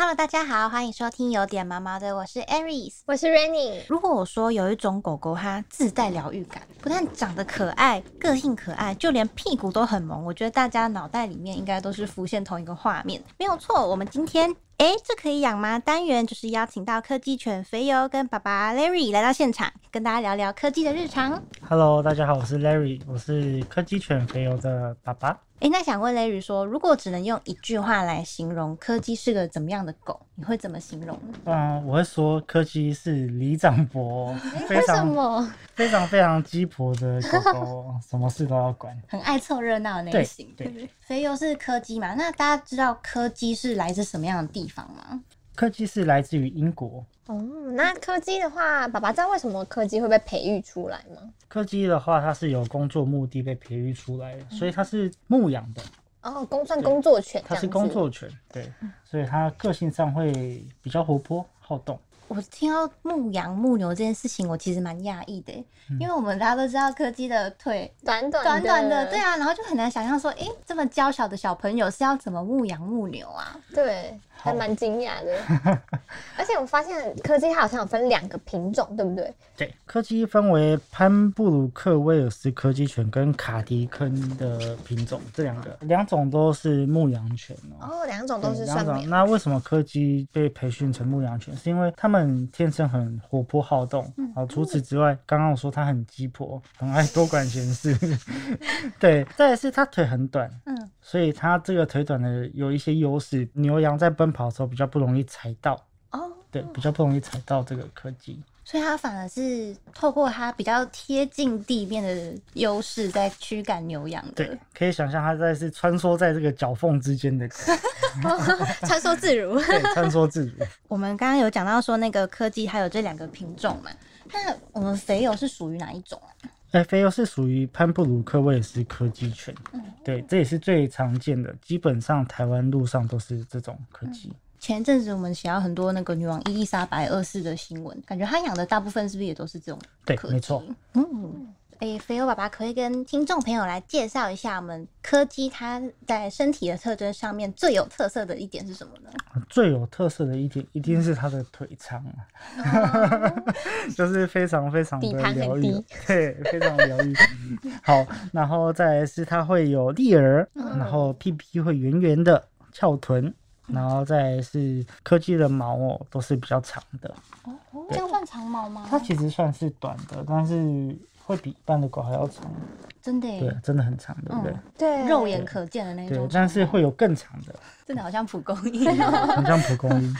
Hello，大家好，欢迎收听有点毛毛的，我是 Aries。我是 Rainy。如果我说有一种狗狗，它自带疗愈感，不但长得可爱，个性可爱，就连屁股都很萌，我觉得大家脑袋里面应该都是浮现同一个画面。没有错，我们今天哎，这可以养吗？单元就是邀请到柯基犬肥油跟爸爸 Larry 来到现场，跟大家聊聊柯基的日常。Hello，大家好，我是 Larry，我是柯基犬肥油的爸爸。哎，那想问 Larry 说，如果只能用一句话来形容柯基是个怎么样的狗，你会怎么形容呢？嗯，我会说柯基是李长伯，非为什常么？非常非常鸡婆的狗狗，什么事都要管。很爱凑热闹的类型，对对不对？肥油是柯基嘛？那大家知道柯基是来自什么样的地方吗？柯基是来自于英国，哦，那柯基的话，爸爸知道为什么柯基会被培育出来吗？柯基的话，它是有工作目的被培育出来的，所以它是牧养的，哦，工算工作犬，它是工。作犬，对，所以它个性上会比较活泼好动。我听到牧羊牧牛这件事情，我其实蛮讶异的耶，因为我们大家都知道柯基的腿短短短短的，对啊，然后就很难想象说，诶，这么娇小的小朋友是要怎么牧羊牧牛啊？对，还蛮惊讶的。而且我发现柯基它好像有分两个品种，对不对？对，柯基分为潘布鲁克威尔斯柯基犬跟卡迪坑的品种，这两个两种都是牧羊犬哦。哦，两种都对两种。是算。那为什么柯基被培训成牧羊犬？是因为他们天生很活泼好动。嗯好，除此之外，刚刚我说他很鸡婆，很爱多管闲事。对，再来是他腿很短，嗯，所以他这个腿短的有一些优势，牛羊在奔跑的时候比较不容易踩到。哦，对，比较不容易踩到这个柯基。所以它反而是透过它比较贴近地面的优势，在驱赶牛羊的对，可以想象它在是穿梭在这个脚缝之间的，穿梭自如。对，穿梭自如。我们刚刚有讲到说那个柯基还有这两个品种嘛，那我们肥友是属于哪一种啊？哎，肥油是属于潘布鲁克威尔斯柯基犬，对，这也是最常见的，基本上台湾路上都是这种柯基。前阵子我们写到很多那个女王伊丽莎白二世的新闻，感觉她养的大部分是不是也都是这种对？没错。嗯，诶、肥友爸爸可以跟听众朋友来介绍一下我们柯基它在身体的特征上面最有特色的一点是什么呢？最有特色的一点，一定是它的腿长啊，就是非常非常的疗愈低，对，非常疗愈。好，然后再来是它会有立耳，然后屁屁会圆圆的，翘臀，然后再来是科技的毛哦，都是比较长的。哦这样算长毛吗？它其实算是短的，但是会比一般的狗还要长。真的耶对，真的很长，对不对？嗯对，肉眼可见的那种，，对但是会有更长的，真的好像蒲公英 哦。很像蒲公英。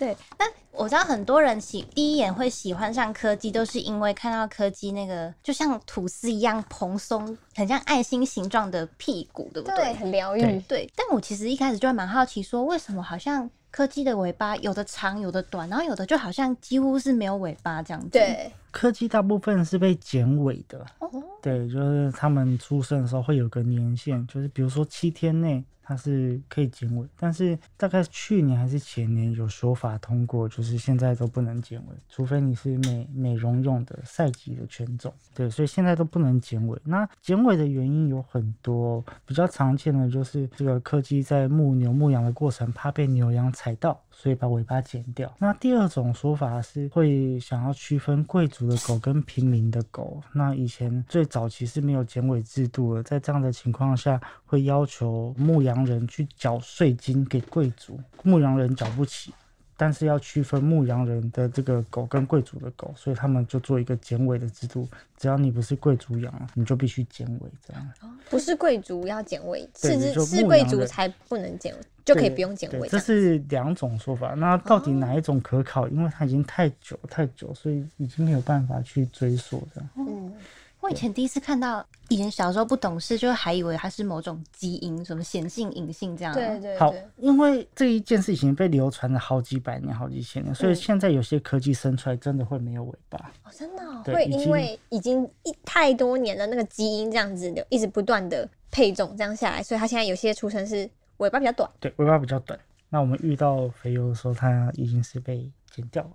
对，但我知道很多人喜第一眼会喜欢上柯基，都是因为看到柯基那个就像吐司一样蓬松，很像爱心形状的屁股，对不对，很疗愈对。但我其实一开始就会蛮好奇，说为什么好像柯基的尾巴有的长，有的短，然后有的就好像几乎是没有尾巴这样子。，对，柯基大部分是被剪尾的，哦，对，就是它们出生的时候会有个年限，就是比如说七天内它是可以剪尾，但是大概去年还是前年有修法通过，就是现在都不能剪尾，除非你是美美容用的赛级的犬种，对，所以现在都不能剪尾。那剪尾的原因有很多，比较常见的就是这个柯基在牧牛牧羊的过程怕被牛羊踩到，所以把尾巴剪掉。那第二种说法是会想要区分贵族的狗跟平民的狗。那以前最早期是没有剪尾制度的，在这样的情况下，会要求牧羊人去缴税金给贵族，牧羊人缴不起。但是要区分牧羊人的这个狗跟贵族的狗，所以他们就做一个剪尾的制度。只要你不是贵族养，你就必须剪尾，这样。不是贵族要剪尾，对是是贵族才不能剪尾，就可以不用剪尾。对这是两种说法。那到底哪一种可考？因为它已经太久太久，所以已经没有办法去追溯这样。嗯，我以前第一次看到，以前小时候不懂事，就还以为它是某种基因，什么显性、隐性这样。对对好，，因为这一件事情被流传了好几百年、好几千年，所以嗯现在有些科技生出来真的会没有尾巴。哦，真的哦会因为已经一太多年了，那个基因这样子的，一直不断的配种这样下来，所以它现在有些出生是尾巴比较短。对，尾巴比较短。那我们遇到肥油的时候，它已经是被剪掉了。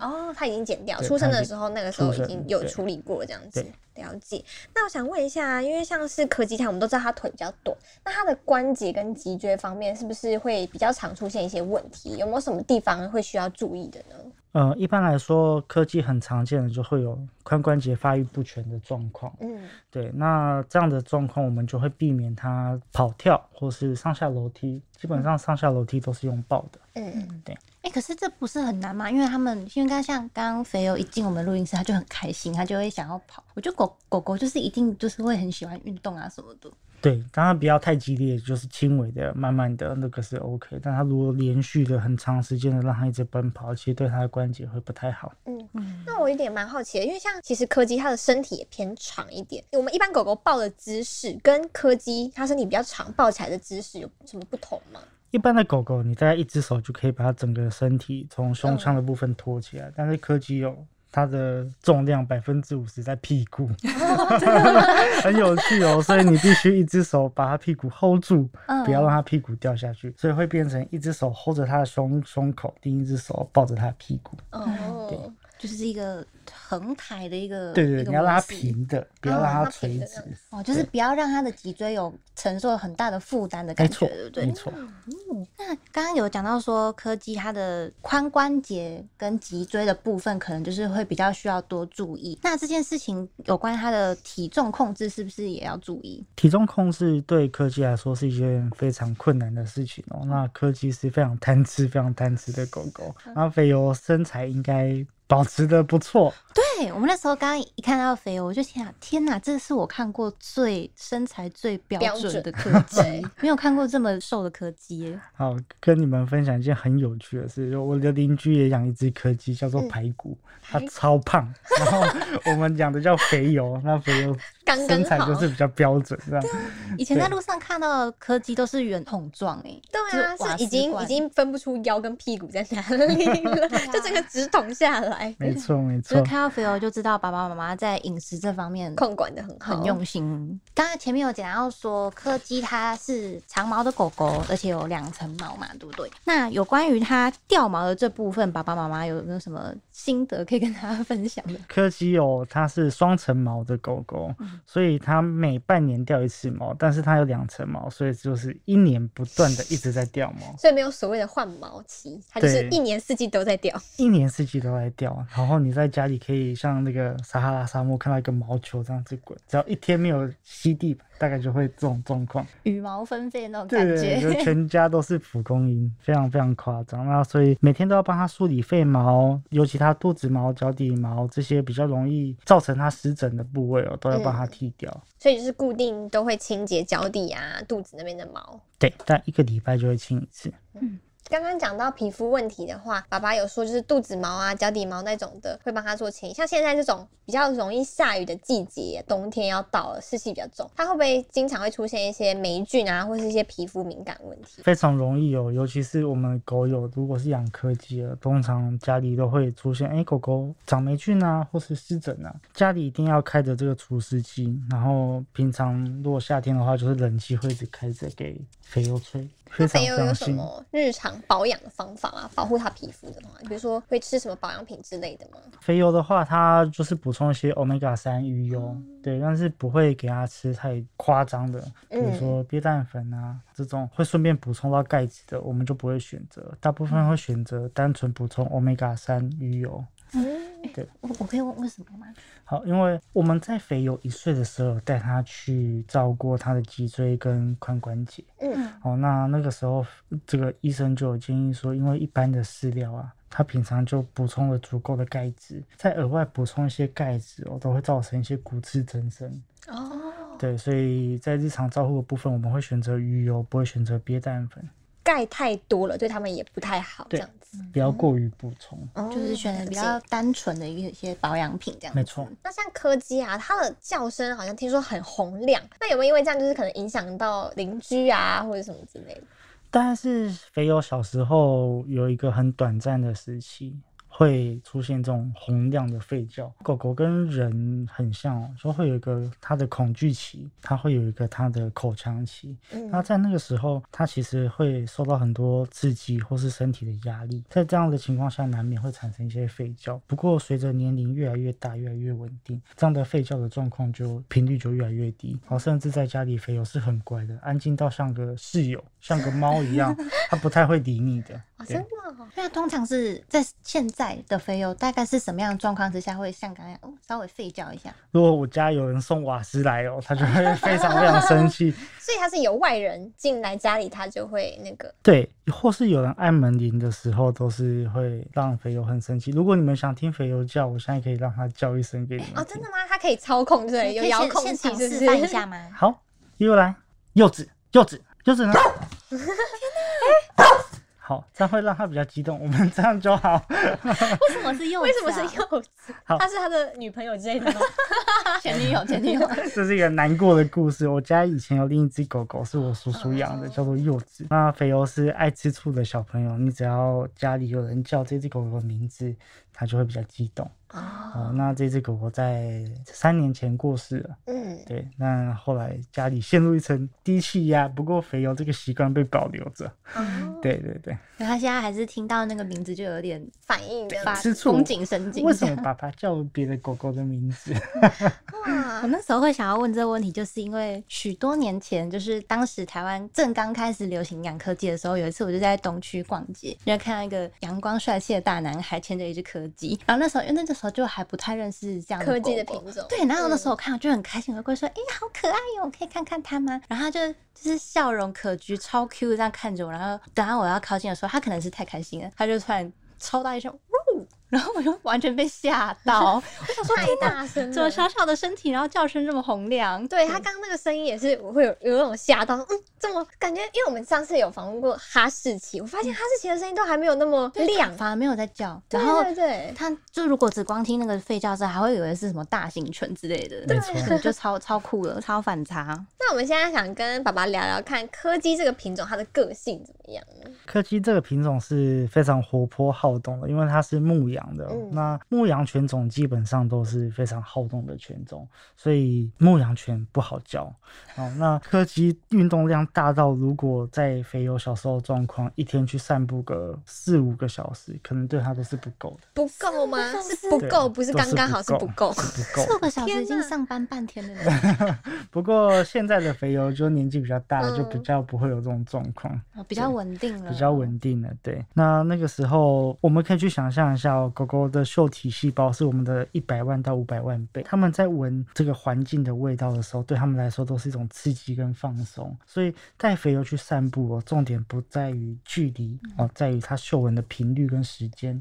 哦，他已经剪掉，出生的时候那个时候已经有处理过这样子对。了解。那我想问一下，因为像是柯基它，我们都知道它腿比较短，那它的关节跟脊椎方面是不是会比较常出现一些问题？有没有什么地方会需要注意的呢？呃，一般来说，柯基很常见的就会有髋关节发育不全的状况。嗯，对，那这样的状况我们就会避免他跑跳或是上下楼梯，基本上上下楼梯都是用抱的。嗯，哎、可是这不是很难吗？因为他们因为刚像刚刚肥友一进我们录音室，他就很开心，他就会想要跑。我觉得狗狗狗就是一定就是会很喜欢运动啊什么的。对，当然不要太激烈，就是轻微的、慢慢的那个是 OK。但它如果连续的很长时间的让它一直奔跑，其实对它的关节会不太好。嗯，那我有点蛮好奇的，因为像其实柯基它的身体也偏长一点，我们一般狗狗抱的姿势跟柯基它身体比较长抱起来的姿势有什么不同吗？一般的狗狗，你大概一只手就可以把它整个身体从胸腔的部分托起来，但是柯基有它的重量百分之五十在屁股，很有趣哦。所以你必须一只手把它屁股 hold 住，嗯不要让它屁股掉下去，所以会变成一只手 hold 着它的胸胸口，另一只手抱着它的屁股。哦，就是一个横抬的一个，对对，你要让它平的，不要哦让它它平垂直。哦，就是不要让它的脊椎有承受很大的负担的感觉，对不，对没？错。那刚刚有讲到说，柯基它的髋关节跟脊椎的部分，可能就是会比较需要多注意。那这件事情有关它的体重控制，是不是也要注意？体重控制对柯基来说是一件非常困难的事情哦。那柯基是非常贪吃、非常贪吃的狗狗，然后肥油身材应该保持的不错。对我们那时候刚刚一看到肥油，我就天啊，天哪，这是我看过最身材最标标准准的 柯基，没有看过这么瘦的柯基耶。好，跟你们分享一件很有趣的事，就我的邻居也养一只柯基，叫做嗯排骨，它超胖，然后我们养的叫肥油，那肥油刚刚身材好就是比较标准这样。以前在路上看到的柯基都是圆筒状哎，对啊，是已经已经分不出腰跟屁股在哪里了，就整个直筒下来，没错，没错就是。看到肥油就知道爸爸妈妈在饮食这方面控管的很好，很用心。刚才前面有讲到说，柯基它是长毛的狗狗，而且有两层毛嘛，对不对？那有关于它掉毛的这部分，爸爸妈妈有没有什么心得可以跟大家分享的？柯基哦，它是双层毛的狗狗，所以它每半年掉一次毛，但是它有两层毛，所以就是一年不断的一直在掉毛，所以没有所谓的换毛期，它就是一年四季都在掉。一年四季都在掉。然后你在家里可以像那个撒哈拉沙漠看到一个毛球这样子滚，只要一天没有吸地板，大概就会这种状况。羽毛纷飞那种感觉。全家都是蒲公英，非常非常夸张。那所以每天都要帮它梳理肺毛，尤其它肚子毛、脚底毛这些比较容易造成它湿疹的部位哦，都要帮它剃掉。所以就是固定都会清洁脚底啊、肚子那边的毛。对，但一个礼拜就会清一次。刚刚讲到皮肤问题的话，爸爸有说就是肚子毛啊、脚底毛那种的会帮他做清理。像现在这种比较容易下雨的季节，冬天要到了，湿气比较重，它会不会经常会出现一些霉菌啊，或是一些皮肤敏感问题？非常容易哦，尤其是我们狗友，如果是养柯基的，通常家里都会出现，哎，狗狗长霉菌啊，或是湿疹啊，家里一定要开着这个除湿机，然后平常如果夏天的话，就是冷气会一直开着给肥油吹，非那常肥油有什么日常保养的方法啊？保护它皮肤的话，比如说会吃什么保养品之类的吗？肥油的话，它就是补充一些 omega 三鱼油，对，但是不会给它吃太夸张的，比如说鳖蛋粉啊、这种会顺便补充到钙质的，我们就不会选择，大部分会选择单纯补充 omega 三鱼油。我我可以问为什么吗？好，因为我们在肥友一岁的时候有带它去照过他的脊椎跟髋关节，嗯，哦，那那个时候这个医生就有建议说，因为一般的饲料啊，他平常就补充了足够的钙质，再额外补充一些钙质哦，都会造成一些骨质增生。哦，对，所以在日常照护的部分，我们会选择鱼油，不会选择鳖蛋粉，钙太多了，对他们也不太好，这对。不要过于补充。哦就是选择比较单纯的一些保养品这样子。没错，那像柯基啊，它的叫声好像听说很洪亮，那有没有因为这样就是可能影响到邻居啊，或者什么之类的？但是肥友小时候有一个很短暂的时期，会出现这种洪亮的吠叫。狗狗跟人很像哦，就会有一个它的恐惧期，它会有一个它的口腔期。嗯那在那个时候，它其实会受到很多刺激或是身体的压力，在这样的情况下，难免会产生一些吠叫。不过随着年龄越来越大，越来越稳定，这样的吠叫的状况就频率就越来越低。然后甚至在家里，肥友是很乖的，安静到像个室友，像个猫一样，它不太会理你的。哦，真的哦，那通常是在现在的肥油大概是什么样的状况之下会像刚刚哦稍微吠叫一下？如果我家有人送瓦斯来哦，他就会非常非常生气。所以他是有外人进来家里，他就会那个对，或是有人按门铃的时候，都是会让肥油很生气。如果你们想听肥油叫，我现在可以让它叫一声给你们听。哦，真的吗？他可以操控，对，有遥控现现场器是不示范一？下吗？好，又来，柚子，柚子，柚子呢？好，这样会让他比较激动。我们这样就好。为什么是柚子、啊？为什么是柚子？好他是他的女朋友之类的吗？前女友？前女友？这是一个难过的故事。我家以前有另一只狗狗，是我叔叔养的，叫做柚子。那肥油是爱吃醋的小朋友，你只要家里有人叫这只狗狗的名字，它就会比较激动。哦，哦，那这只狗狗在三年前过世了。嗯，对，那后来家里陷入一层低气压，不过肥油这个习惯被保留着。哦，对对对，然后他现在还是听到那个名字就有点反应的发吃醋绷紧神经。为什么爸爸叫别的狗狗的名字？哇 我，那时候会想要问这个问题，就是因为许多年前，就是当时台湾正刚开始流行养柯基的时候，有一次我就在东区逛街，就看到一个阳光帅气的大男孩牵着一只柯基，然后那时候因为那个时候就还不太认识这样科技的品种，对，然后那时候嗯我看到就很开心，我就会说：“哎、好可爱哟、我可以看看它吗？”然后他就就是笑容可掬，超 Q 这样看着我。然后等到我要靠近的时候，他可能是太开心了，他就突然超大一声“呜”，然后我就完全被吓到。我想说，太，大声了。怎么小小的身体，然后叫声这么洪亮？对他刚刚那个声音也是，我会有有那种吓到，嗯，怎么感觉，因为我们上次有访问过哈士奇，我发现哈士奇的声音都还没有那么亮，反而没有在叫。对然后对对，他就如果只光听那个吠叫声，还会以为是什么大型犬之类的。对，就超超酷的，超反差。那我们现在想跟爸爸聊聊看柯基这个品种它的个性怎么样呢？柯基这个品种是非常活泼好动的，因为它是牧羊的哦、嗯那牧羊犬种基本上都是非常好动的犬种，所以牧羊犬不好教。哦，那柯基运动量大到，如果在肥油小时候状况，一天去散步个四五个小时，可能对它都是不够的。不够吗？是不够，不是刚刚好，是不够。是不 够。四个小时已经上班半天了呢，不过现在的肥油就年纪比较大，嗯就比较不会有这种状况。哦比较稳定了，比较稳定了，对。那那个时候，我们可以去想象一下、哦，狗狗的嗅体细胞是我们的一百万到五百万倍。它们在闻这个环境的味道的时候，对它们来说都是一种刺激跟放松。所以带肥油去散步哦，重点不在于距离哦，在于它嗅闻的频率跟时间。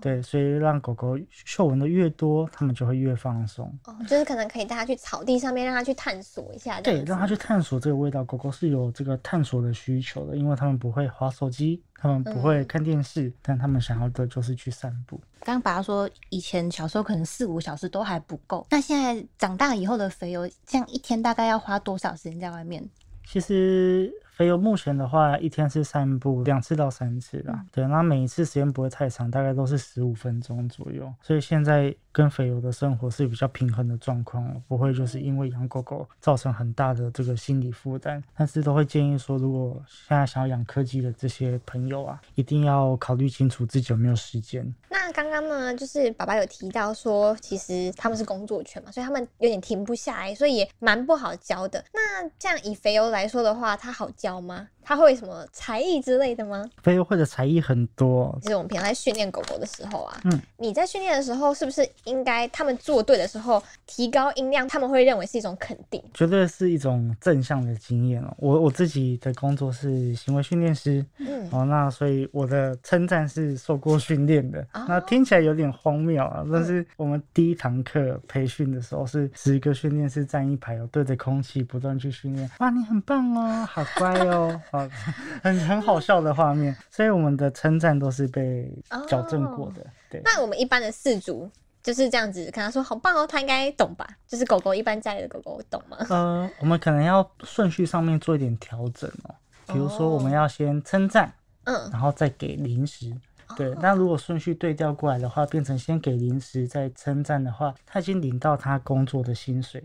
对，所以让狗狗嗅闻的越多，它们就会越放松。哦，就是可能可以带它去草地上面，让它去探索一下，对，让它去探索这个味道。狗狗是有这个探索的需求的，因为它们不会划手机，它们不会嗯看电视，但它们想要的就是去散步。刚刚爸爸说，以前小时候可能四五小时都还不够，那现在长大以后的肥油，这样一天大概要花多少时间在外面？其实肥油目前的话，一天是散步两次到三次啦。对，那每一次时间不会太长，大概都是十五分钟左右。所以现在跟肥油的生活是比较平衡的状况哦，不会就是因为养狗狗造成很大的这个心理负担。但是都会建议说，如果现在想要养柯基的这些朋友啊，一定要考虑清楚自己有没有时间。那刚刚呢，就是爸爸有提到说，其实他们是工作犬嘛，所以他们有点停不下来，所以也蛮不好教的。那这样以肥油来说的话，它好教吗？它会什么才艺之类的吗？会的才艺很多哦，其实我们平常在训练狗狗的时候啊，嗯，你在训练的时候，是不是应该他们做对的时候提高音量，他们会认为是一种肯定？绝对是一种正向的经验哦。我我自己的工作是行为训练师，嗯，哦，那所以我的称赞是受过训练的。哦那听起来有点荒谬啊，但是我们第一堂课培训的时候是十个训练师站一排哦，对着空气不断去训练。哇，你很棒哦，好乖哦，好，很很好笑的画面。所以我们的称赞都是被矫正过的。对，那我们一般的四主就是这样子跟他说好棒哦，他应该懂吧？就是狗狗一般家里的狗狗懂吗？呃，我们可能要顺序上面做一点调整哦。比如说，我们哦要先称赞，嗯，然后再给零食。对，那如果顺序对调过来的话，变成先给零食再称赞的话，他已经领到他工作的薪水，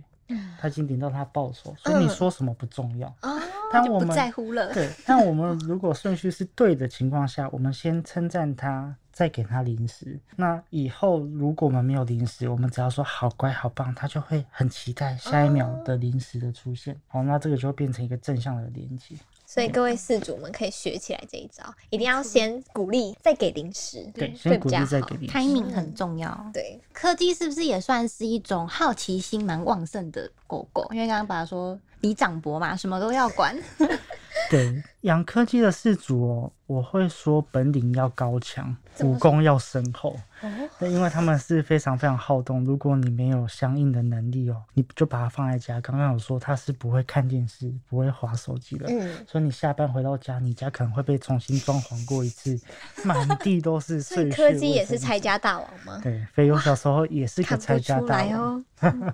他已经领到他报酬，所以你嗯说什么不重要。嗯，但我们在乎了。对，但我们如果顺序是对的情况下，我们先称赞他，再给他零食。那以后如果我们没有零食，我们只要说好乖好棒，他就会很期待下一秒的零食的出现。好，那这个就会变成一个正向的连接。所以各位饲主们可以学起来这一招，一定要先鼓励，再给零食，对，会先鼓励再给零食。timing 很重要。对，柯基是不是也算是一种好奇心蛮旺盛的狗狗？因为刚刚爸爸说你长博嘛，什么都要管。对，养柯基的事主哦，我会说本领要高强，武功要深厚。哦，对，因为他们是非常非常好动。如果你没有相应的能力哦，你就把它放在家。刚刚有说他是不会看电视、不会划手机的，嗯，所以你下班回到家，你家可能会被重新装潢过一次，满地都是碎屑。柯基也是拆家大王吗？对，肥油小时候也是个拆家大王。哦。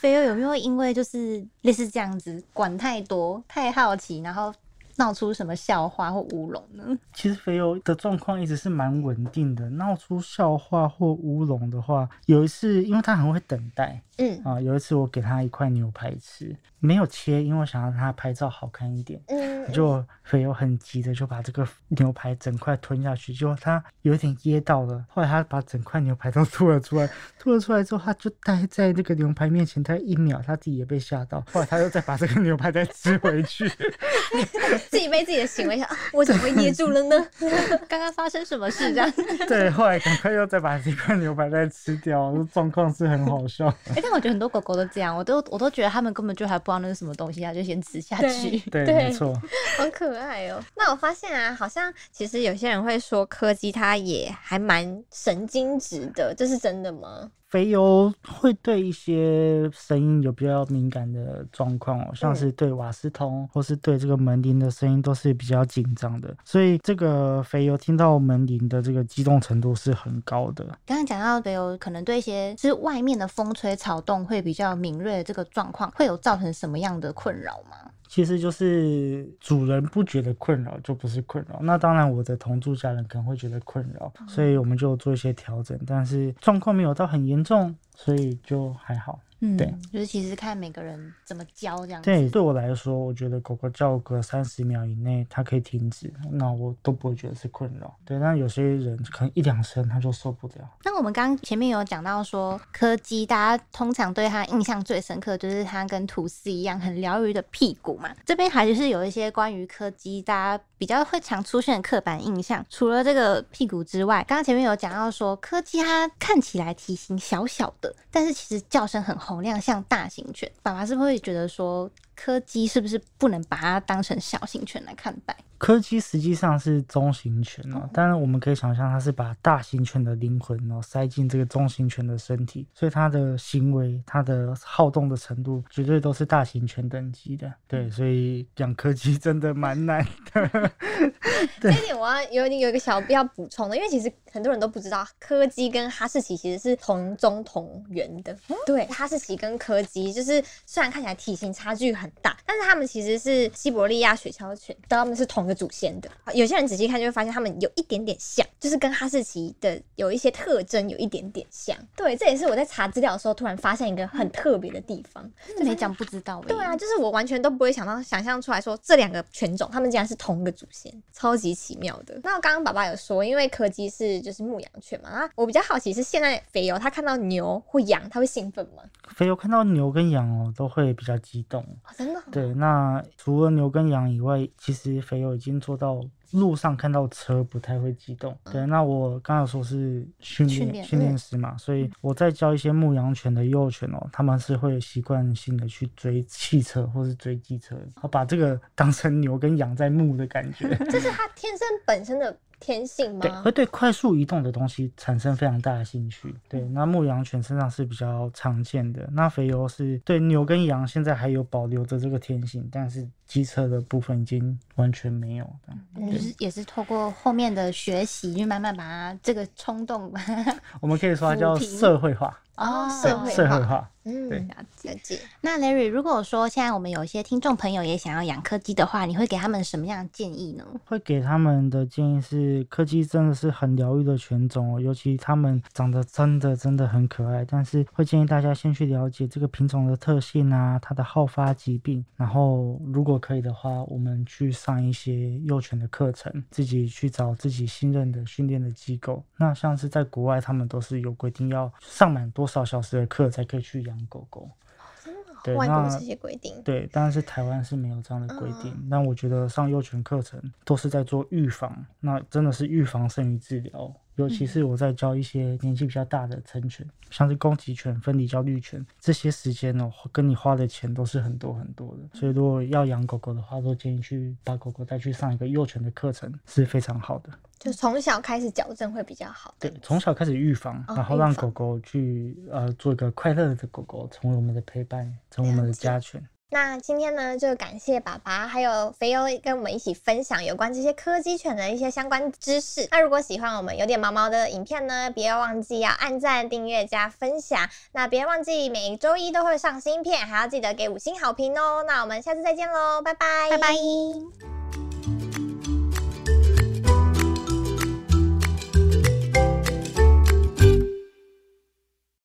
菲欧有没有因为就是类似这样子管太多、太好奇，然后闹出什么笑话或乌龙呢？其实肥油的状况一直是蛮稳定的，闹出笑话或乌龙的话，有一次因为他很会等待嗯啊，有一次我给他一块牛排吃，没有切，因为我想让他拍照好看一点。嗯，就肥油很急的就把这个牛排整块吞下去，结果他有点噎到了，后来他把整块牛排都吐了出来，吐了出来之后，他就待在那个牛排面前，待一秒，他自己也被吓到，后来他又再把这个牛排再吃回去，自己被自己的行为想，啊我怎么会噎住了呢？刚刚发生什么事？这样？对，后来赶快又再把这块牛排再吃掉，状况是很好笑。哎、但我觉得很多狗狗都这样，我都我都觉得它们根本就还不知道那是什么东西，他就先吃下去。对，对没错，好可爱哦。那我发现啊，好像其实有些人会说柯基它也还蛮神经质的，这是真的吗？肥油会对一些声音有比较敏感的状况哦，像是对瓦斯通或是对这个门铃的声音都是比较紧张的，所以这个肥油听到门铃的这个激动程度是很高的。刚刚讲到北欧可能对一些是外面的风吹草动会比较敏锐的这个状况，会有造成什么样的困扰吗？其实就是主人不觉得困扰就不是困扰，那当然我的同住家人可能会觉得困扰，所以我们就做一些调整，但是状况没有到很严重，所以就还好。嗯对，就是其实看每个人怎么教这样子。对，对我来说，我觉得狗狗叫个三十秒以内，它可以停止，那我都不会觉得是困扰。对，那有些人可能一两声他就受不了。那我们刚刚前面有讲到说，柯基大家通常对它印象最深刻就是它跟吐司一样很疗愈的屁股嘛。这边还是有一些关于柯基大家比较会常出现的刻板印象。除了这个屁股之外，刚刚前面有讲到说，柯基它看起来体型小小的，但是其实叫声很洪亮，像大型犬。爸爸是不是会觉得说，柯基是不是不能把它当成小型犬来看待？柯基实际上是中型犬哦，当然我们可以想象它是把大型犬的灵魂哦塞进这个中型犬的身体，所以它的行为、它的好动的程度绝对都是大型犬等级的。对，所以养柯基真的蛮难的。这一点我要有有一个小必要补充的，因为其实很多人都不知道，柯基跟哈士奇其实是同宗同源的。对，哈士奇跟柯基就是虽然看起来体型差距很大，但是它们其实是西伯利亚雪橇犬，它们是同个祖先的。有些人仔细看就会发现，他们有一点点像，就是跟哈士奇的有一些特征有一点点像。对，这也是我在查资料的时候突然发现一个很特别的地方。就没讲不知道、欸。对啊，就是我完全都不会想到想象出来说这两个犬种，它们竟然是同一个祖先，超级奇妙的。那刚刚爸爸有说，因为柯基是就是牧羊犬嘛，那我比较好奇是现在肥油他看到牛或羊，他会兴奋吗？肥油看到牛跟羊哦，都会比较激动。哦，真的哦、对，那除了牛跟羊以外，其实肥友已经做到路上看到车不太会激动。对，那我刚才说是训训练练训练师嘛，所以我在教一些牧羊犬的幼犬哦，他们是会习惯性的去追汽车或是追机车，把这个当成牛跟羊在牧的感觉。这是它天生本身的天性对，吗 会？对快速移动的东西产生非常大的兴趣。对，那牧羊犬身上是比较常见的。那肥油是对牛跟羊现在还有保留着这个天性，但是机车的部分已经完全没有这样嗯就是也是透过后面的学习，就慢慢把它这个冲动我们可以说它叫社会化，哦社会社会化嗯，了解。了解。那 Larry，如果说现在我们有一些听众朋友也想要养柯基的话，你会给他们什么样的建议呢？会给他们的建议是，柯基真的是很疗愈的犬种哦，尤其他们长得真的真的很可爱。但是会建议大家先去了解这个品种的特性啊，它的好发疾病，然后如果可以的话，我们去上一些幼犬的课程，自己去找自己信任的训练的机构。那像是在国外，他们都是有规定要上满多少小时的课才可以去养狗狗。对那外国这些规定，对，但是台湾是没有这样的规定。但我觉得上幼犬课程都是在做预防，那真的是预防胜于治疗。尤其是我在教一些年纪比较大的成犬，像是攻击犬、分离焦虑犬，这些时间哦，跟你花的钱都是很多很多的。所以如果要养狗狗的话，都建议去把狗狗带去上一个幼犬的课程是非常好的。就从小开始矫正会比较好。对，从小开始预防，哦然后让狗狗去呃做一个快乐的狗狗，成为我们的陪伴，成为我们的家犬。那今天呢，就感谢爸爸还有肥优跟我们一起分享有关这些柯基犬的一些相关知识。那如果喜欢我们有点毛毛的影片呢，不要忘记要按赞、订阅、加分享。那别忘记每周一都会上新片，还要记得给五星好评哦。那我们下次再见喽，拜拜，拜拜。